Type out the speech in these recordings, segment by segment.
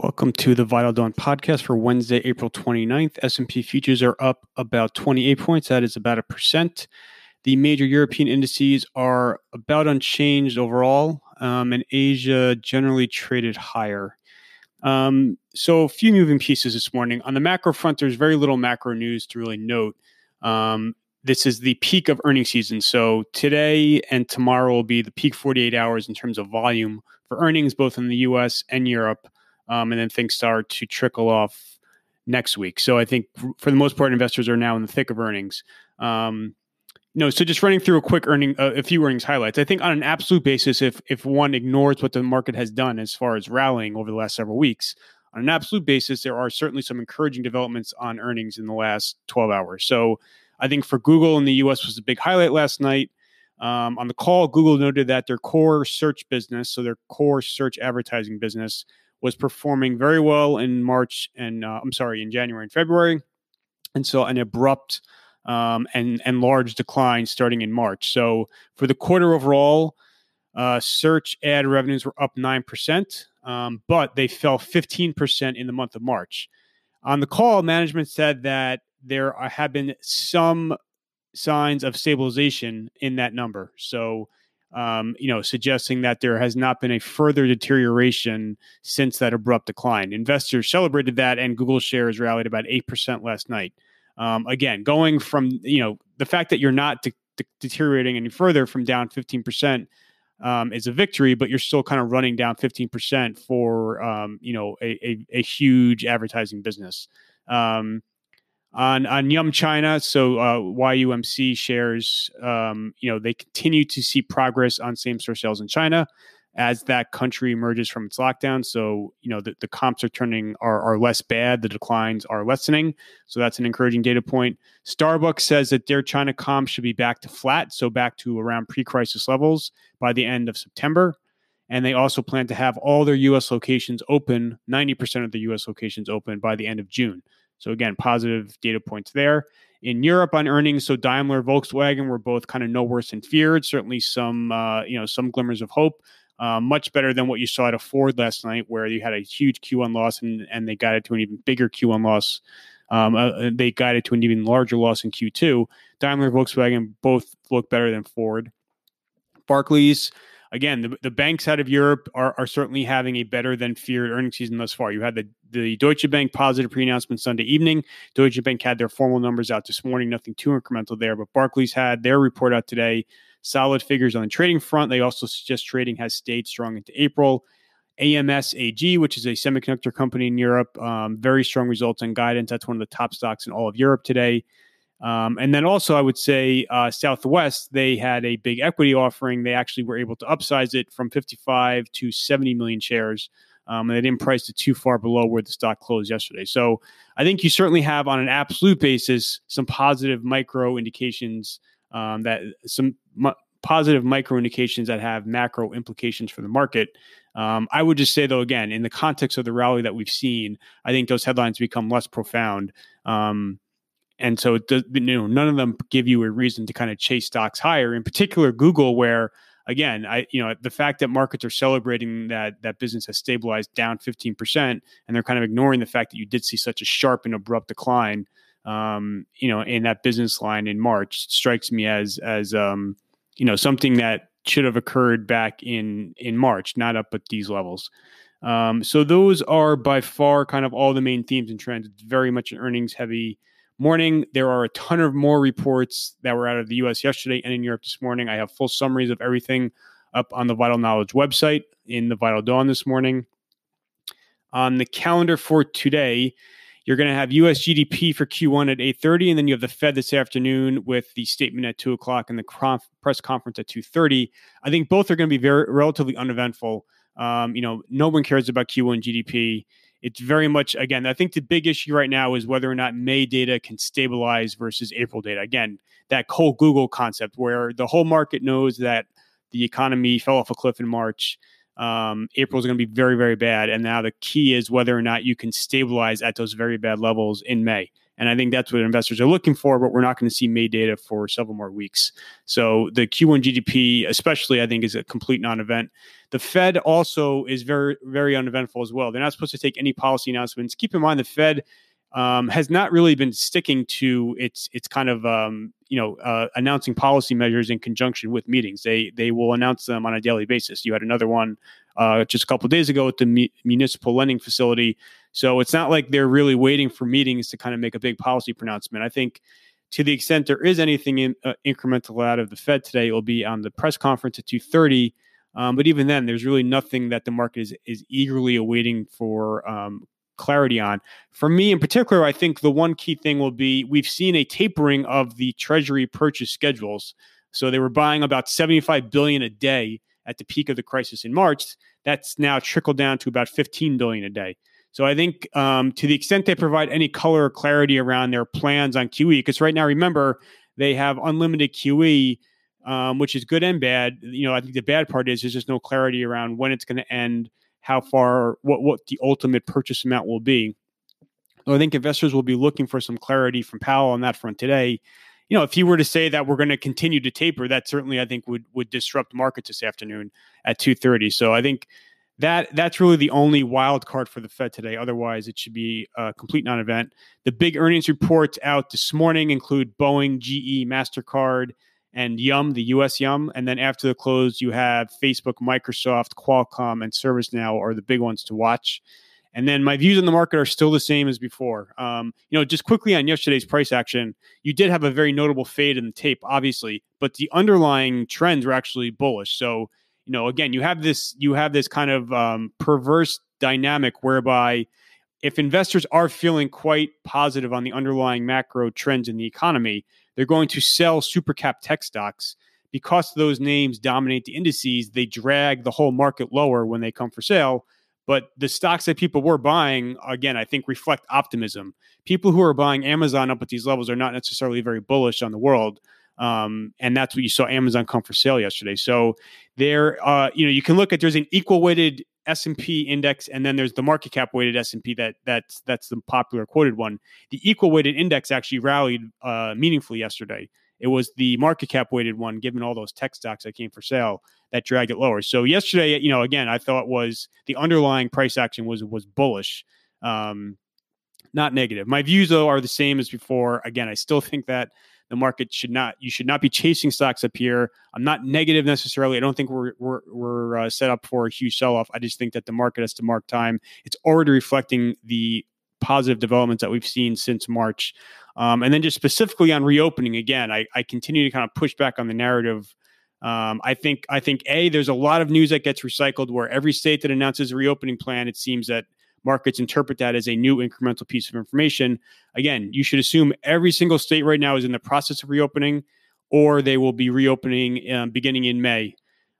Welcome to the Vital Dawn podcast for Wednesday, April 29th. S&P futures are up about 28 points. That is about a percent. The major European indices are about unchanged overall, um, and Asia generally traded higher. Um, so, a few moving pieces this morning. On the macro front, there's very little macro news to really note. Um, this is the peak of earnings season. So, today and tomorrow will be the peak 48 hours in terms of volume for earnings, both in the US and Europe um, and then things start to trickle off next week. So I think for the most part, investors are now in the thick of earnings. Um, no, so just running through a quick earning, uh, a few earnings highlights. I think on an absolute basis, if if one ignores what the market has done as far as rallying over the last several weeks, on an absolute basis, there are certainly some encouraging developments on earnings in the last 12 hours. So I think for Google in the U.S. was a big highlight last night. Um, on the call, Google noted that their core search business, so their core search advertising business, was performing very well in March and uh, I'm sorry, in January and February, and so an abrupt um, and and large decline starting in March. So for the quarter overall, uh, search ad revenues were up nine percent, um, but they fell fifteen percent in the month of March. On the call, management said that there have been some signs of stabilization in that number. So um, you know, suggesting that there has not been a further deterioration since that abrupt decline. Investors celebrated that, and Google shares rallied about eight percent last night. Um, again, going from you know the fact that you're not de- de- deteriorating any further from down fifteen percent um, is a victory, but you're still kind of running down fifteen percent for um, you know a, a, a, huge advertising business. Um, on on Yum China. So uh, YUMC shares, um, you know, they continue to see progress on same store sales in China as that country emerges from its lockdown. So you know the, the comps are turning are, are less bad. The declines are lessening. So that's an encouraging data point. Starbucks says that their China comps should be back to flat, so back to around pre-crisis levels by the end of September. And they also plan to have all their U.S. locations open, 90% of the U.S. locations open by the end of June. So again, positive data points there. In Europe on earnings, so Daimler, Volkswagen were both kind of no worse than feared. Certainly some, uh, you know, some glimmers of hope. Uh, much better than what you saw at Ford last night, where you had a huge Q1 loss and, and they got it to an even bigger Q1 loss. Um, uh, they guided to an even larger loss in Q2. Daimler, Volkswagen both look better than Ford. Barclays, again, the, the banks out of Europe are, are certainly having a better than feared earnings season thus far. You had the, the Deutsche Bank positive pre announcement Sunday evening. Deutsche Bank had their formal numbers out this morning, nothing too incremental there, but Barclays had their report out today. Solid figures on the trading front. They also suggest trading has stayed strong into April. AMS AG, which is a semiconductor company in Europe, um, very strong results and guidance. That's one of the top stocks in all of Europe today. Um, and then also, I would say uh, Southwest, they had a big equity offering. They actually were able to upsize it from 55 to 70 million shares. Um, and they didn't price it too far below where the stock closed yesterday. So I think you certainly have, on an absolute basis, some positive micro indications um, that some m- positive micro indications that have macro implications for the market. Um, I would just say, though, again, in the context of the rally that we've seen, I think those headlines become less profound. Um, and so does, you know, none of them give you a reason to kind of chase stocks higher. In particular, Google, where again, I you know the fact that markets are celebrating that that business has stabilized down 15%, and they're kind of ignoring the fact that you did see such a sharp and abrupt decline, um, you know, in that business line in March strikes me as as um, you know something that should have occurred back in in March, not up at these levels. Um, so those are by far kind of all the main themes and trends. It's very much an earnings heavy morning. There are a ton of more reports that were out of the US yesterday and in Europe this morning. I have full summaries of everything up on the Vital Knowledge website in the Vital Dawn this morning. On the calendar for today, you're going to have US GDP for Q1 at 8:30, and then you have the Fed this afternoon with the statement at two o'clock and the conf- press conference at 2:30. I think both are going to be very relatively uneventful. Um, you know, no one cares about Q1 GDP it's very much again i think the big issue right now is whether or not may data can stabilize versus april data. Again that whole google concept where the whole market knows that the economy fell off a cliff in march um, april is going to be very very bad and now the key is whether or not you can stabilize at those very bad levels in may And I think that's what investors are looking for, but we're not going to see May data for several more weeks. So the Q1 GDP, especially, I think, is a complete non event. The Fed also is very, very uneventful as well. They're not supposed to take any policy announcements. Keep in mind, the Fed um, has not really been sticking to its its kind of um, you know uh, announcing policy measures in conjunction with meetings. They they will announce them on a daily basis. You had another one uh, just a couple days ago at the mu- municipal lending facility. So it's not like they're really waiting for meetings to kind of make a big policy pronouncement. I think to the extent there is anything in, uh, incremental out of the Fed today, it will be on the press conference at two thirty. Um, but even then, there's really nothing that the market is is eagerly awaiting for um, clarity on. For me in particular, I think the one key thing will be we've seen a tapering of the Treasury purchase schedules. So they were buying about 75 billion a day at the peak of the crisis in March. That's now trickled down to about 15 billion a day. So I think um, to the extent they provide any color or clarity around their plans on QE, because right now, remember, they have unlimited QE, um, which is good and bad. You know, I think the bad part is there's just no clarity around when it's going to end, how far, what what the ultimate purchase amount will be. So I think investors will be looking for some clarity from Powell on that front today you know, if he were to say that we're going to continue to taper, that certainly I think would would disrupt markets this afternoon at two thirty. So I think that that's really the only wild card for the Fed today. Otherwise, it should be a complete non-event. The big earnings reports out this morning include Boeing, GE, Mastercard, and Yum, the U.S. Yum. And then after the close, you have Facebook, Microsoft, Qualcomm, and ServiceNow are the big ones to watch. And then my views on the market are still the same as before. Um, you know, just quickly on yesterday's price action, you did have a very notable fade in the tape, obviously, but the underlying trends were actually bullish. So, you know, again, you have this you have this kind of um, perverse dynamic whereby if investors are feeling quite positive on the underlying macro trends in the economy, they're going to sell super cap tech stocks because those names dominate the indices. They drag the whole market lower when they come for sale but the stocks that people were buying, again, I think reflect optimism. People who are buying Amazon up at these levels are not necessarily very bullish on the world. Um, and that's what you saw Amazon come for sale yesterday. So there, uh, you know, you can look at there's an equal weighted S and P index, and then there's the market cap weighted S and P that that's that's the popular quoted one. The equal weighted index actually rallied uh, meaningfully yesterday. It was the market cap weighted one, given all those tech stocks that came for sale, that dragged it lower. So yesterday, you know, again, I thought was the underlying price action was was bullish, um, not negative. My views though are the same as before. Again, I still think that the market should not you should not be chasing stocks up here. I'm not negative necessarily. I don't think we're we're, we're uh, set up for a huge sell off. I just think that the market has to mark time. It's already reflecting the positive developments that we've seen since March. Um, and then just specifically on reopening, again, I, I continue to kind of push back on the narrative. Um, I think I think a there's a lot of news that gets recycled where every state that announces a reopening plan, it seems that markets interpret that as a new incremental piece of information. Again, you should assume every single state right now is in the process of reopening, or they will be reopening um, beginning in May.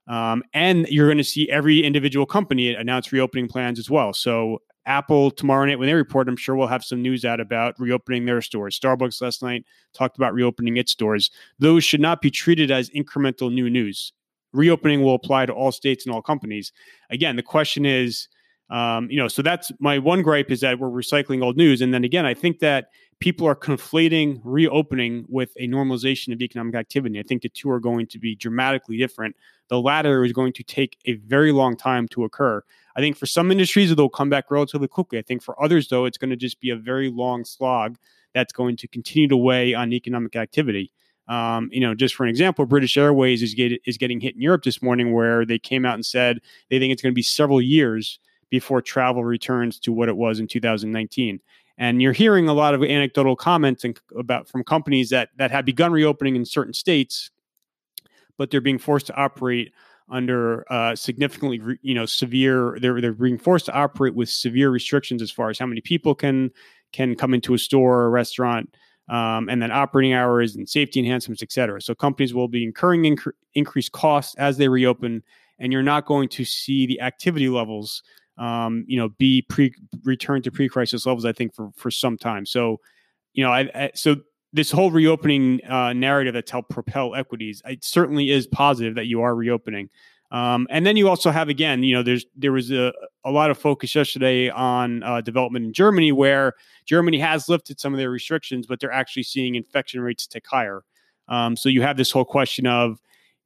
Um, and you're going to see every individual company announce reopening plans as well. So Apple tomorrow night when they report, I'm sure we'll have some news out about reopening their stores. Starbucks last night talked about reopening its stores. Those should not be treated as incremental new news. Reopening will apply to all states and all companies. Again, the question is, um, you know, so that's my one gripe is that we're recycling old news. And then again, I think that people are conflating reopening with a normalization of economic activity. I think the two are going to be dramatically different. The latter is going to take a very long time to occur. I think for some industries, it'll come back relatively quickly. I think for others, though, it's going to just be a very long slog that's going to continue to weigh on economic activity. Um, you know, just for an example, British Airways is, get, is getting hit in Europe this morning, where they came out and said they think it's going to be several years before travel returns to what it was in 2019. And you're hearing a lot of anecdotal comments and about from companies that that have begun reopening in certain states, but they're being forced to operate under uh, significantly, you know, severe. They're they're being forced to operate with severe restrictions as far as how many people can can come into a store or restaurant, um, and then operating hours and safety enhancements, et cetera. So companies will be incurring inc- increased costs as they reopen, and you're not going to see the activity levels, um, you know, be pre return to pre crisis levels. I think for for some time. So, you know, I, I so this whole reopening uh, narrative that's helped propel equities, it certainly is positive that you are reopening. Um, and then you also have again, you know, there's there was a, a lot of focus yesterday on uh, development in Germany, where Germany has lifted some of their restrictions, but they're actually seeing infection rates tick higher. Um, so you have this whole question of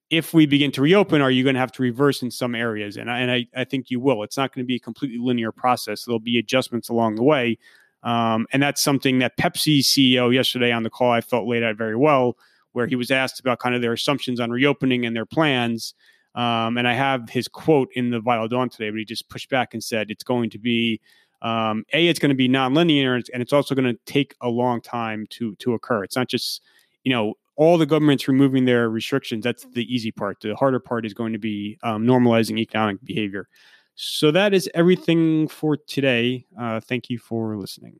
if we begin to reopen, are you going to have to reverse in some areas? And I, and I, I think you will. It's not going to be a completely linear process. There'll be adjustments along the way. Um, and that's something that Pepsi CEO yesterday on the call I felt laid out very well, where he was asked about kind of their assumptions on reopening and their plans. Um, and I have his quote in the Vital Dawn today, but he just pushed back and said it's going to be um, a it's going to be nonlinear and it's also going to take a long time to to occur. It's not just you know all the governments removing their restrictions. That's the easy part. The harder part is going to be um, normalizing economic behavior. So that is everything for today. Uh, thank you for listening.